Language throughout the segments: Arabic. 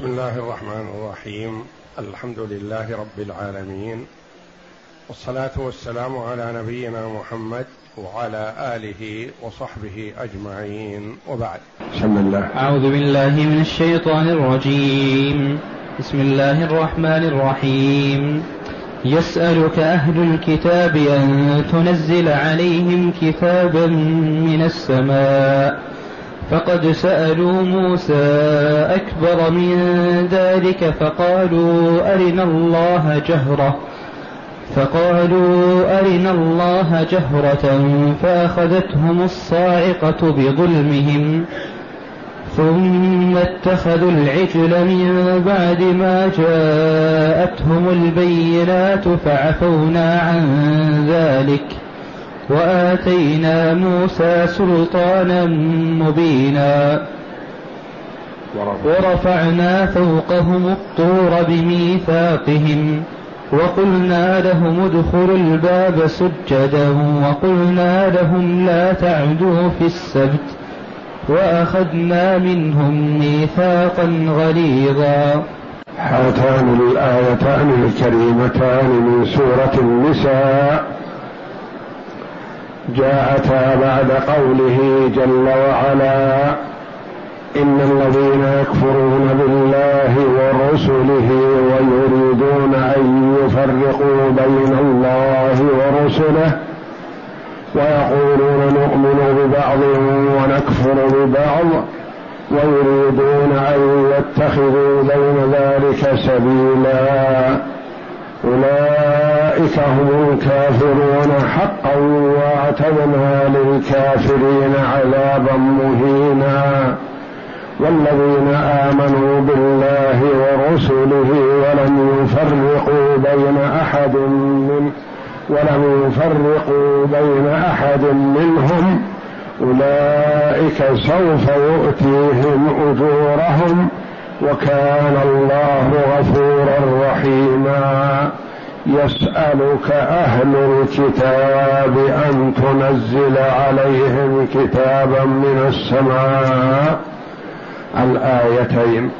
بسم الله الرحمن الرحيم. الحمد لله رب العالمين. والصلاة والسلام على نبينا محمد وعلى آله وصحبه أجمعين. وبعد. بسم الله. أعوذ بالله من الشيطان الرجيم. بسم الله الرحمن الرحيم. يسألك أهل الكتاب أن تنزل عليهم كتابا من السماء. فقد سألوا موسى أكبر من ذلك فقالوا أرنا الله جهرة فقالوا أرنا الله جهرة فأخذتهم الصاعقة بظلمهم ثم اتخذوا العجل من بعد ما جاءتهم البينات فعفونا عن ذلك. وآتينا موسى سلطانا مبينا ورفعنا فوقهم الطور بميثاقهم وقلنا لهم ادخلوا الباب سجدا وقلنا لهم لا تعدوا في السبت وأخذنا منهم ميثاقا غليظا. هاتان الآيتان الكريمتان من سورة النساء. جاءتا بعد قوله جل وعلا إن الذين يكفرون بالله ورسله ويريدون أن يفرقوا بين الله ورسله ويقولون نؤمن ببعض ونكفر ببعض ويريدون أن يتخذوا بين ذلك سبيلا أولئك هم الكافرون حقا واعتدنا للكافرين عذابا مهينا. والذين آمنوا بالله ورسله ولم يفرقوا بين أحد من ولم يفرقوا بين أحد منهم. أولئك سوف يؤتيهم أجورهم وكان الله غفورا يسألك أهل الكتاب أن تنزل عليهم كتابا من السماء. الآيتين.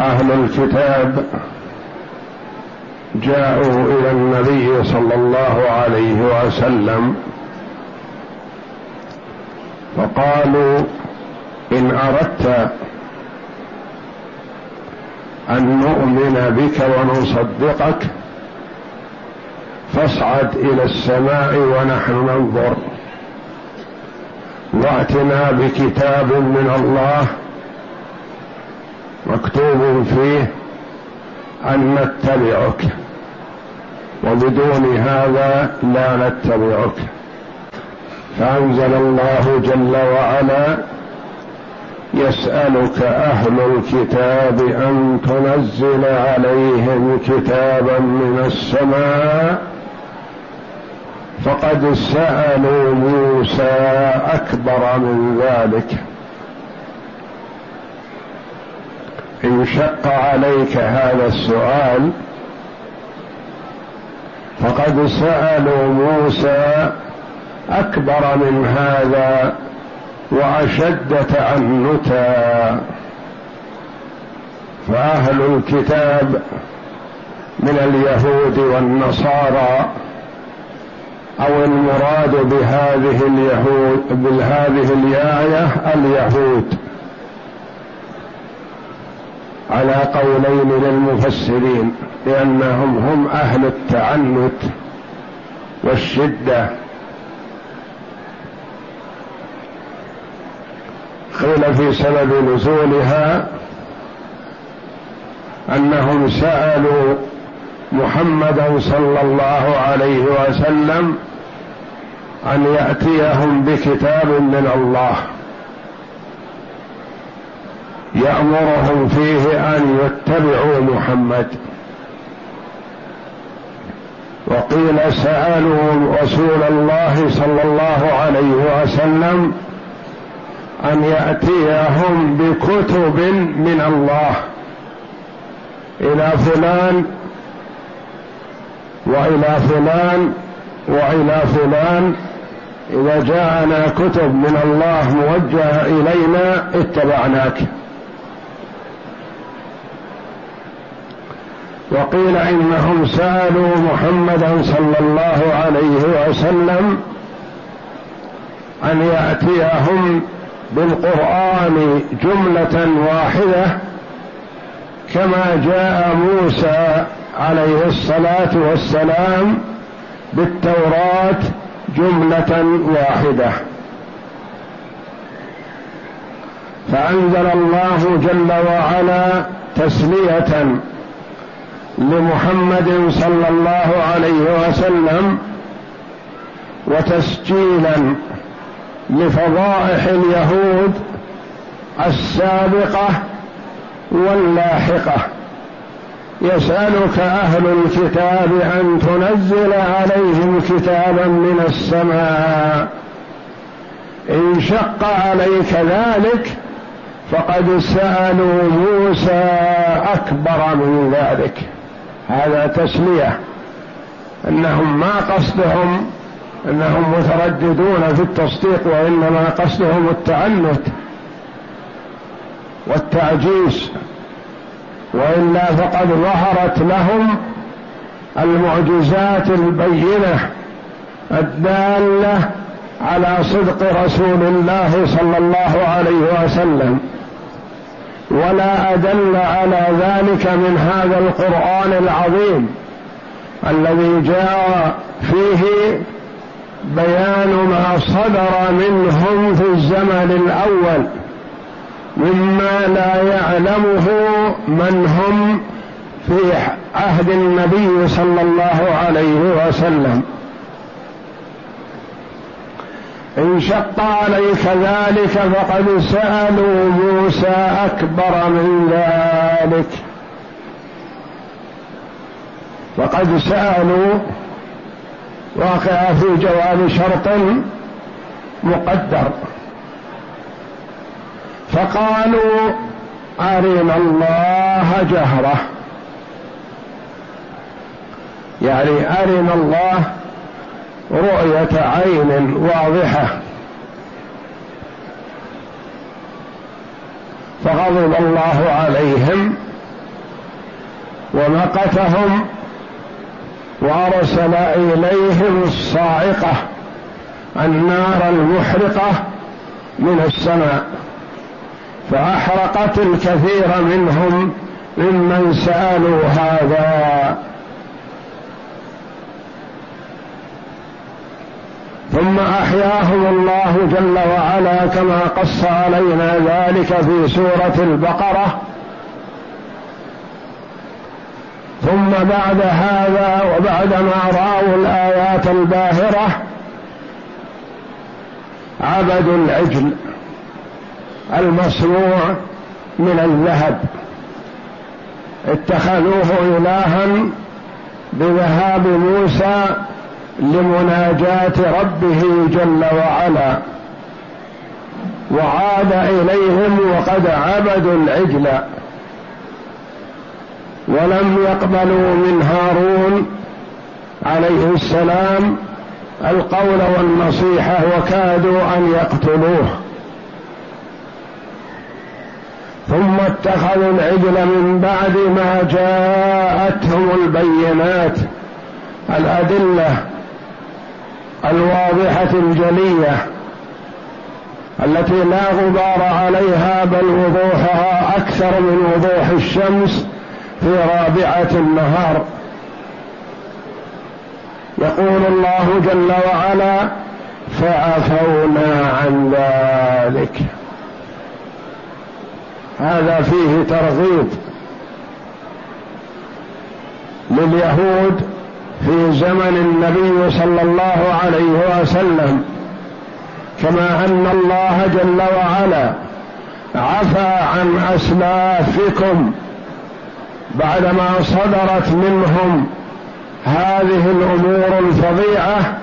أهل الكتاب جاءوا إلى النبي صلى الله عليه وسلم فقالوا إن أردت أن نؤمن بك ونصدقك. فاصعد إلى السماء ونحن ننظر. وأتنا بكتاب من الله مكتوب فيه أن نتبعك. وبدون هذا لا نتبعك. فأنزل الله جل وعلا يسألك أهل الكتاب أن تنزل عليهم كتابا من السماء. فقد سألوا موسى أكبر من ذلك. إن شق عليك هذا السؤال فقد سألوا موسى أكبر من هذا وأشد تعنتا فأهل الكتاب من اليهود والنصارى أو المراد بهذه اليهود بهذه الآية اليهود. على قولين للمفسرين لأنهم هم أهل التعنت والشدة. قيل في سبب نزولها أنهم سألوا محمدا صلى الله عليه وسلم أن يأتيهم بكتاب من الله يأمرهم فيه أن يتبعوا محمد. وقيل سالوا رسول الله صلى الله عليه وسلم أن يأتيهم بكتب من الله. إلى فلان وإلى فلان وإلى فلان. إذا جاءنا كتب من الله موجهة إلينا اتبعناك. وقيل إنهم سألوا محمدا صلى الله عليه وسلم أن يأتيهم بالقرآن جملة واحدة كما جاء موسى عليه الصلاة والسلام بالتوراة جملة واحدة. فأنزل الله جل وعلا تسلية لمحمد صلى الله عليه وسلم وتسجيلا لفضائح اليهود السابقة واللاحقة. يسألك أهل الكتاب أن تنزل عليهم كتابا من السماء. إن شق عليك ذلك فقد سألوا موسى أكبر من ذلك. هذا تسلية أنهم ما قصدهم أنهم مترددون في التصديق وإنما قصدهم التعنت والتعجيز والا فقد ظهرت لهم المعجزات البينة الدالة على صدق رسول الله صلى الله عليه وسلم. ولا أدل على ذلك من هذا القرآن العظيم الذي جاء فيه بيان ما صدر منهم في الزمن الأول مما لا يعلمه من هم في عهد النبي صلى الله عليه وسلم. إن شق عليك ذلك فقد سألوا موسى أكبر من ذلك. فقد سألوا واقع في جواب شرط مقدر. فقالوا أرنا الله جهرة. يعني أرنا الله رؤية عين واضحة. فغضب الله عليهم ومقتهم وارسل إليهم الصاعقة النار المحرقة من السماء فأحرقت الكثير منهم ممن سألوا هذا. ثم أحياهم الله جل وعلا كما قص علينا ذلك في سورة البقرة ثم بعد هذا وبعدما رأوا الآيات الباهرة عبدوا العجل المصنوع من الذهب اتخذوه إلها بذهاب موسى لمناجاة ربه جل وعلا. وعاد إليهم وقد عبدوا العجل. ولم يقبلوا من هارون عليه السلام القول والنصيحة وكادوا أن يقتلوه. ثم اتخذوا العجل من بعد ما جاءتهم البينات الأدلة الواضحة الجلية التي لا غبار عليها بل وضوحها أكثر من وضوح الشمس في رابعة النهار. يقول الله جل وعلا فعفونا عن ذلك. هذا فيه ترغيب لليهود في زمن النبي صلى الله عليه وسلم كما أن الله جل وعلا عفى عن أسلافكم بعدما صدرت منهم هذه الأمور الفظيعة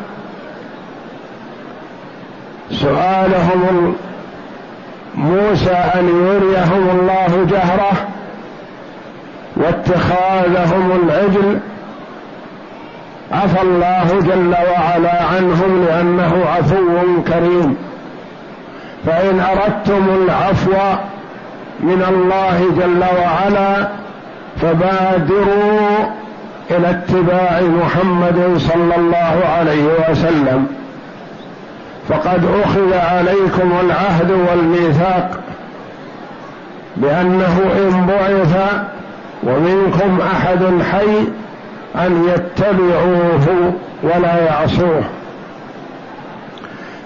سؤالهم موسى أن يريهم الله جهرة واتخاذهم العجل. عفى الله جل وعلا عنهم لأنه عفو كريم. فإن أردتم العفو من الله جل وعلا فبادروا إلى اتباع محمد صلى الله عليه وسلم. فقد أخذ عليكم العهد والميثاق بأنه إن بعث ومنكم أحد حي أن يتبعوه ولا يعصوه.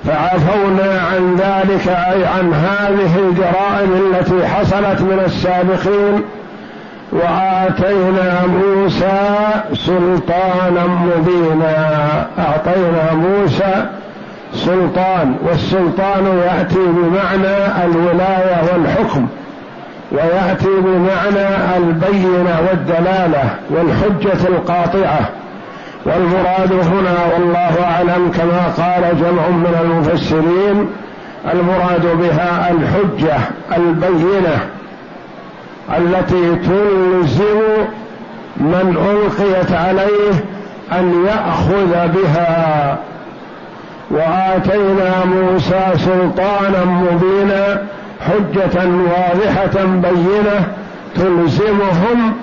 فعفونا عن ذلك أي عن هذه الجرائم التي حصلت من السابقين وآتينا موسى سلطانا مبينا. أعطينا موسى سلطان والسلطان يأتي بمعنى الولاية والحكم ويأتي بمعنى البينة والدلالة والحجة القاطعة. والمراد هنا والله أعلم كما قال جمع من المفسرين المراد بها الحجة البينة. التي تلزم من ألقيت عليه أن يأخذ بها. وآتينا موسى سلطانا مبينا حجة واضحة بينة تلزمهم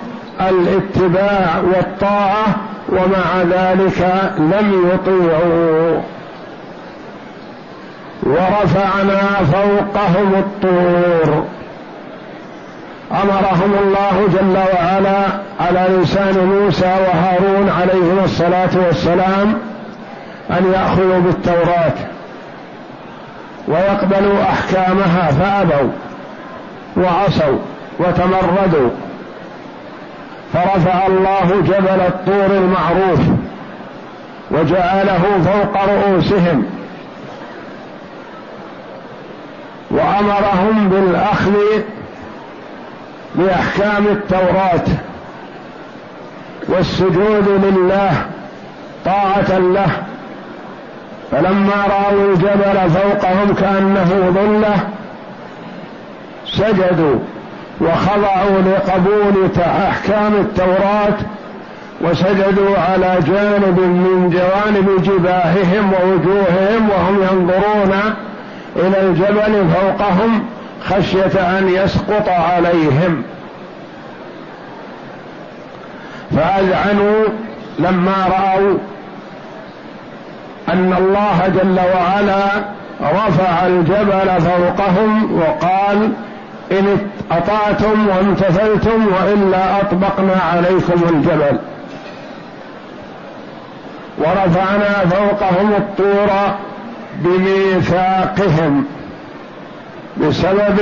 الاتباع والطاعة ومع ذلك لم يطيعوا. ورفعنا فوقهم الطور. أمرهم الله جل وعلا على لسان موسى وهارون عليهما الصلاة والسلام أن يأخذوا بالتوراة ويقبلوا أحكامها فأبوا وعصوا وتمردوا فرفع الله جبل الطور المعروف وجعله فوق رؤوسهم وأمرهم بالأخذ باحكام التوراة والسجود لله طاعة له. فلما رأوا الجبل فوقهم كأنه ظلة سجدوا وخضعوا لقبول أحكام التوراة وسجدوا على جانب من جوانب جباههم ووجوههم وهم ينظرون إلى الجبل فوقهم. خشية أن يسقط عليهم. فأذعنوا لما رأوا أن الله جل وعلا رفع الجبل فوقهم وقال إن أطعتم وامتثلتم وإلا أطبقنا عليكم الجبل. ورفعنا فوقهم الطور بميثاقهم. بسبب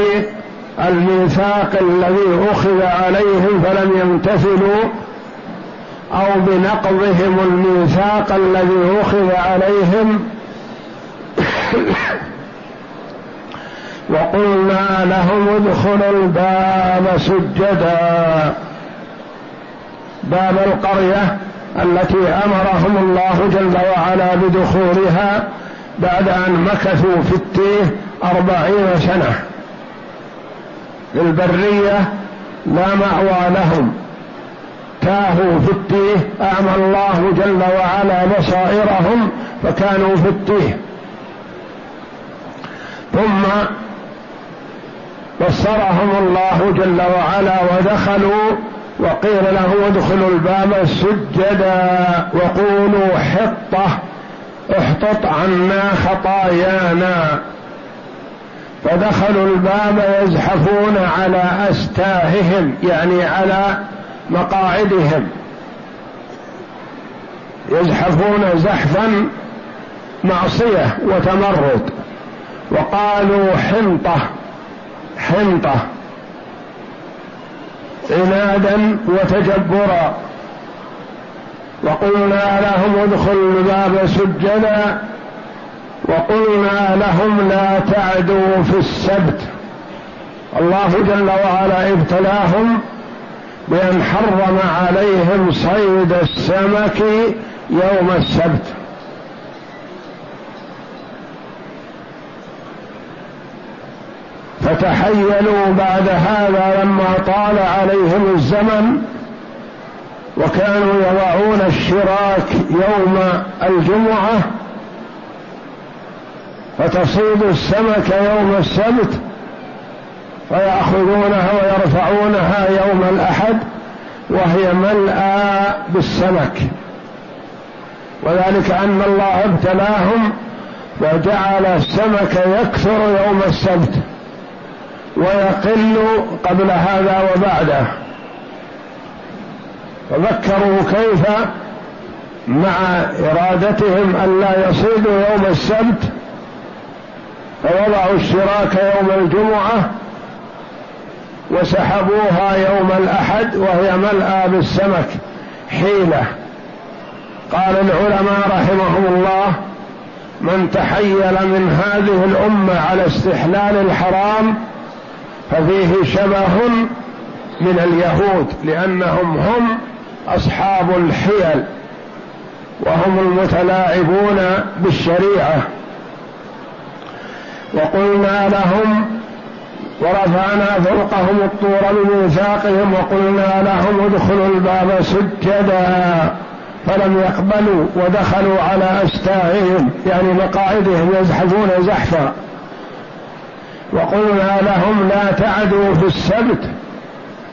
الميثاق الذي أخذ عليهم فلم يمتثلوا أو بنقضهم الميثاق الذي أخذ عليهم. وقلنا لهم ادخلوا الباب سجدا. باب القرية التي أمرهم الله جل وعلا بدخولها. بعد أن مكثوا في التيه أربعين سنة. البرية لا مأوى لهم. تاهوا في التيه أعمى الله جل وعلا بصائرهم فكانوا في التيه ثم بصرهم الله جل وعلا ودخلوا وقيل لهم ادخلوا الباب سجدا وقولوا حطة. احطط عنا خطايانا. فدخلوا الباب يزحفون على أستاههم يعني على مقاعدهم. يزحفون زحفا معصية وتمرد. وقالوا حنطة حنطة. عنادا وتجبرا. وقلنا لهم ادخلوا الباب سجدا وقلنا لهم لا تعدوا في السبت. الله جل وعلا ابتلاهم بأن حرم عليهم صيد السمك يوم السبت. فتحيلوا بعد هذا لما طال عليهم الزمن وكانوا يضعون الشراك يوم الجمعة فتصيد السمك يوم السبت فيأخذونها ويرفعونها يوم الأحد وهي ملأى بالسمك. وذلك أن الله ابتلاهم وجعل السمك يكثر يوم السبت ويقل قبل هذا وبعده. فذكروا كيف مع إرادتهم ألا يصيدوا يوم السبت فوضعوا الشراك يوم الجمعة وسحبوها يوم الأحد وهي ملأى بالسمك حيلة. قال العلماء رحمهم الله من تحيل من هذه الأمة على استحلال الحرام ففيه شبه من اليهود لأنهم هم أصحاب الحيل وهم المتلاعبون بالشريعة. وقلنا لهم ورفعنا فوقهم الطور بميثاقهم وقلنا لهم ادخلوا الباب سجدا فلم يقبلوا ودخلوا على أستاعهم يعني مقاعدهم يزحفون زحفا. وقلنا لهم لا تعدوا في السبت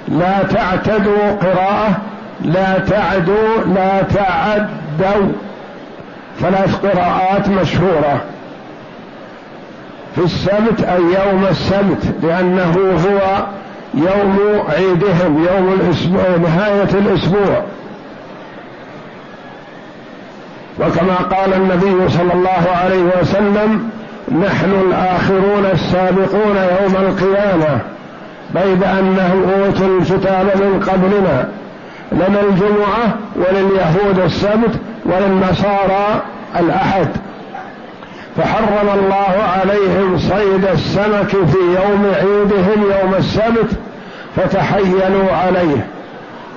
لا تعتدوا قراءة لا تعدوا لا تعدوا. ثلاث قراءات مشهورة. في السبت أي يوم السبت لأنه هو يوم عيدهم يوم الأسبوع نهاية الأسبوع. وكما قال النبي صلى الله عليه وسلم نحن الآخرون السابقون يوم القيامة بيد أنهم أوتوا الكتاب من قبلنا. لنا الجمعة ولليهود السبت وللنصارى الأحد. فحرم الله عليهم صيد السمك في يوم عيدهم يوم السبت فتحيلوا عليه.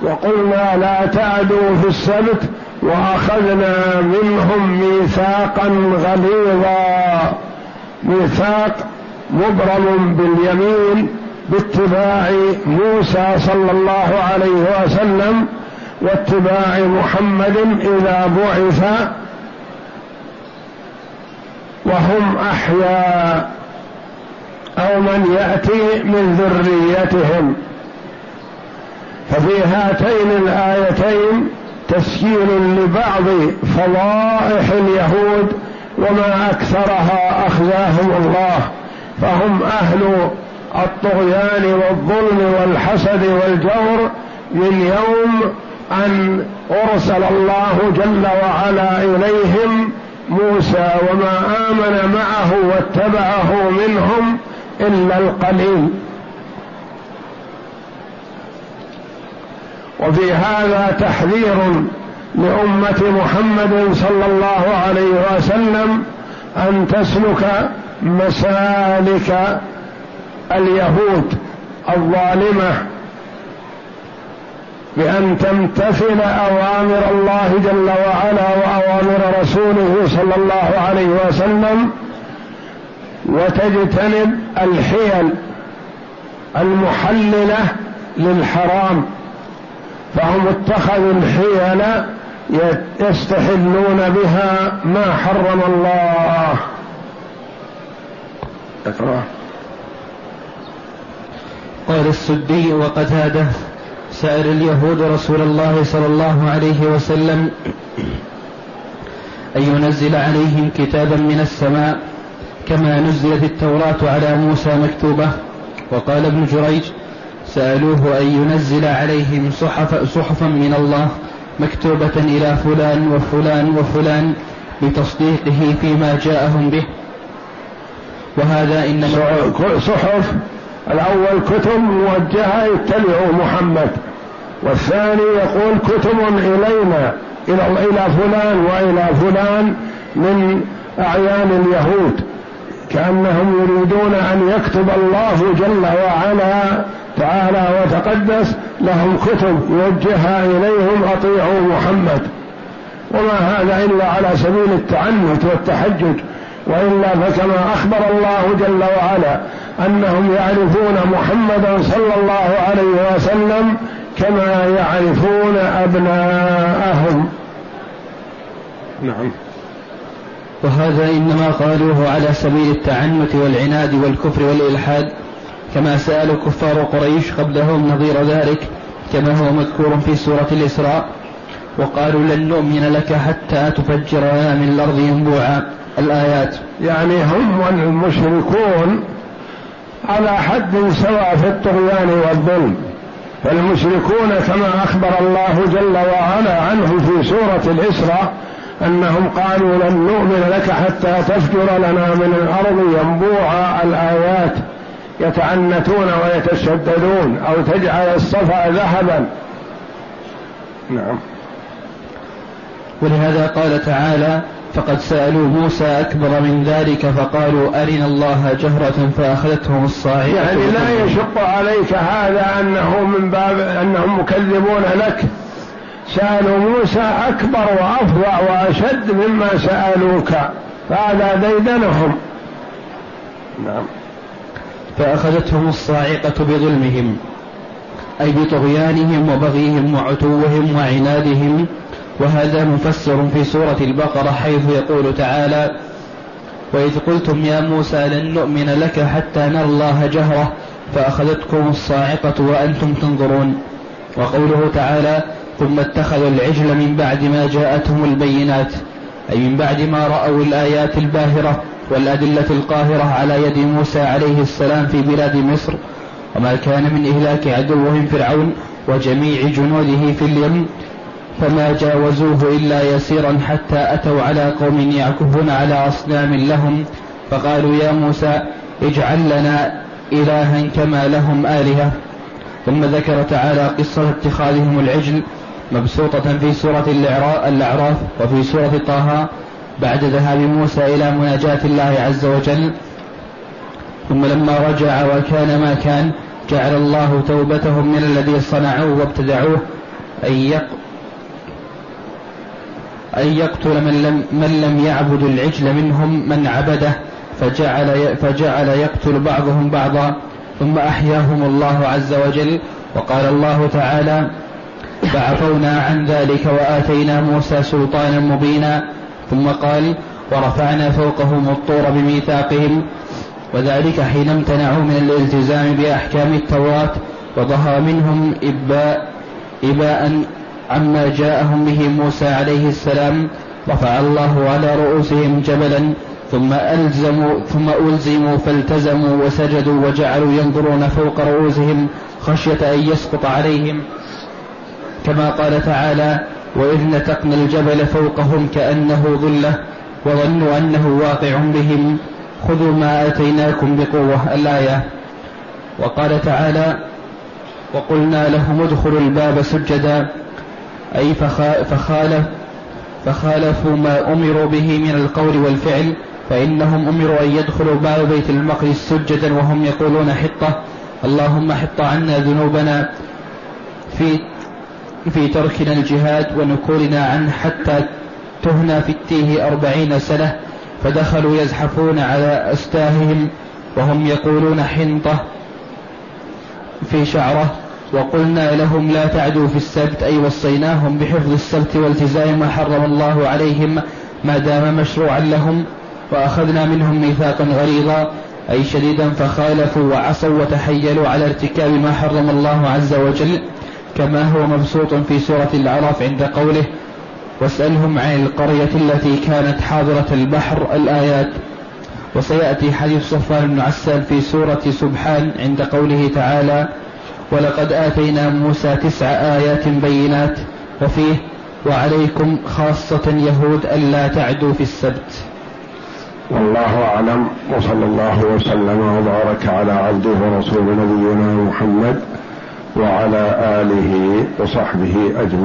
وقلنا لا تعدوا في السبت وأخذنا منهم ميثاقا غليظا. ميثاق مبرم باليمين باتباع موسى صلى الله عليه وسلم واتباع محمد إذا بعث وهم احياء أو من يأتي من ذريتهم. ففي هاتين الآيتين تسجيل لبعض فضائح اليهود وما أكثرها أخزاهم الله فهم أهل الطغيان والظلم والحسد والجور من يوم أن أرسل الله جل وعلا إليهم موسى وما آمن معه واتبعه منهم إلا القليل. وفي هذا تحذير لأمة محمد صلى الله عليه وسلم أن تسلك مسالك اليهود الظالمة بأن تمتثل أوامر الله جل وعلا وأوامر رسوله صلى الله عليه وسلم وتجتنب الحيل المحللة للحرام. فهم اتخذوا الحيل يستحلون بها ما حرم الله. اقرأ. قال السدي وقتاده سأل اليهود رسول الله صلى الله عليه وسلم أن ينزل عليهم كتابا من السماء كما نزلت التوراة على موسى مكتوبة. وقال ابن جريج سألوه أن ينزل عليهم صحف صحفا من الله مكتوبة إلى فلان وفلان وفلان بتصديقه فيما جاءهم به. وهذا إنما صحف الأول كتب موجهة يتبعوا محمد والثاني يقول كتب إلينا إلى فلان وإلى فلان من أعيان اليهود كأنهم يريدون أن يكتب الله جل وعلا تعالى وتقدس لهم كتب يوجهها إليهم أطيعوا محمد. وما هذا إلا على سبيل التعنت والتحجج وإلا فكما أخبر الله جل وعلا أنهم يعرفون محمدا صلى الله عليه وسلم كما يعرفون أبناءهم. نعم. وهذا إنما قالوه على سبيل التعنت والعناد والكفر والإلحاد كما سأل كفار قريش قبلهم نظير ذلك كما هو مذكور في سورة الإسراء وقالوا لن نؤمن لك حتى تفجر من الأرض ينبوعا. الآيات. يعني هم المشركون على حد سواء في الطغيان والظلم. فالمشركون كما أخبر الله جل وعلا عنهم في سورة الإسراء أنهم قالوا لن نؤمن لك حتى تفجر لنا من الأرض ينبوع الآيات يتعنتون ويتشددون أو تجعل الصفا ذهبا. نعم. ولهذا قال تعالى فقد سألوا موسى أكبر من ذلك فقالوا أرنا الله جهرة فأخذتهم الصاعقة يعني لا يشق عليك هذا أنه من باب أنهم مكذبون لك. سألوا موسى أكبر وأفظع وأشد مما سألوك. فهذا ديدنهم. نعم. فأخذتهم الصاعقة بظلمهم أي بطغيانهم وبغيهم وعتوهم وعنادهم وهذا مفسر في سورة البقرة حيث يقول تعالى وإذ قلتم يا موسى لن نؤمن لك حتى نرى الله جهرة فأخذتكم الصاعقة وأنتم تنظرون. وقوله تعالى ثم اتخذوا العجل من بعد ما جاءتهم البينات أي من بعد ما رأوا الآيات الباهرة والأدلة القاهرة على يد موسى عليه السلام في بلاد مصر وما كان من إهلاك عدوهم فرعون وجميع جنوده في اليم فما جاوزوه إلا يسيرا حتى أتوا على قوم يعكفون على أصنام لهم فقالوا يا موسى اجعل لنا إلها كما لهم آلهة. ثم ذكر تعالى قصة اتخاذهم العجل مبسوطة في سورة الأعراف وفي سورة طه بعد ذهاب موسى إلى مناجاة الله عز وجل. ثم لما رجع وكان ما كان جعل الله توبتهم من الذي صنعوه وابتدعوه أن أن يقتل من لم, من لم يعبد العجل منهم من عبده فجعل, فجعل يقتل بعضهم بعضا ثم أحياهم الله عز وجل. وقال الله تعالى فعفونا عن ذلك وآتينا موسى سلطانا مبينا. ثم قال ورفعنا فوقهم الطور بميثاقهم وذلك حين امتنعوا من الالتزام بأحكام التوراة وظهر منهم إباء إباء عما جاءهم به موسى عليه السلام رفع الله على رؤوسهم جبلا ثم ألزموا ثم ألزموا فالتزموا وسجدوا وجعلوا ينظرون فوق رؤوسهم خشية أن يسقط عليهم. كما قال تعالى وإذ نتقنا الجبل فوقهم كأنه ظلة وظنوا أنه واقع بهم. خذوا ما آتيناكم بقوة. الآية. وقال تعالى وقلنا لهم ادخلوا الباب سجدا أي فخالف فخالفوا ما أمروا به من القول والفعل فإنهم أمروا أن يدخلوا باب بيت المقدس سجدا وهم يقولون حطة. اللهم حط عنا ذنوبنا في في تركنا الجهاد ونكولنا عنه حتى تهنى في التيه أربعين سنة. فدخلوا يزحفون على أستاههم وهم يقولون حنطة في شعره. وقلنا لهم لا تعدوا في السبت أي وصيناهم بحفظ السبت والتزام ما حرم الله عليهم ما دام مشروعا لهم وأخذنا منهم ميثاقا غليظا أي شديدا فخالفوا وعصوا وتحيلوا على ارتكاب ما حرم الله عز وجل كما هو مبسوط في سورة العراف عند قوله واسألهم عن القرية التي كانت حاضرة البحر الآيات. وسيأتي حديث صفوان بن عسال في سورة سبحان عند قوله تعالى ولقد آتينا موسى تسع آيات بينات وفيه وعليكم خاصة يهود ألا تعدوا في السبت. والله أعلم وصلى الله وسلم وبارك على عبده ورسول نبينا محمد وعلى آله وصحبه أجمعين.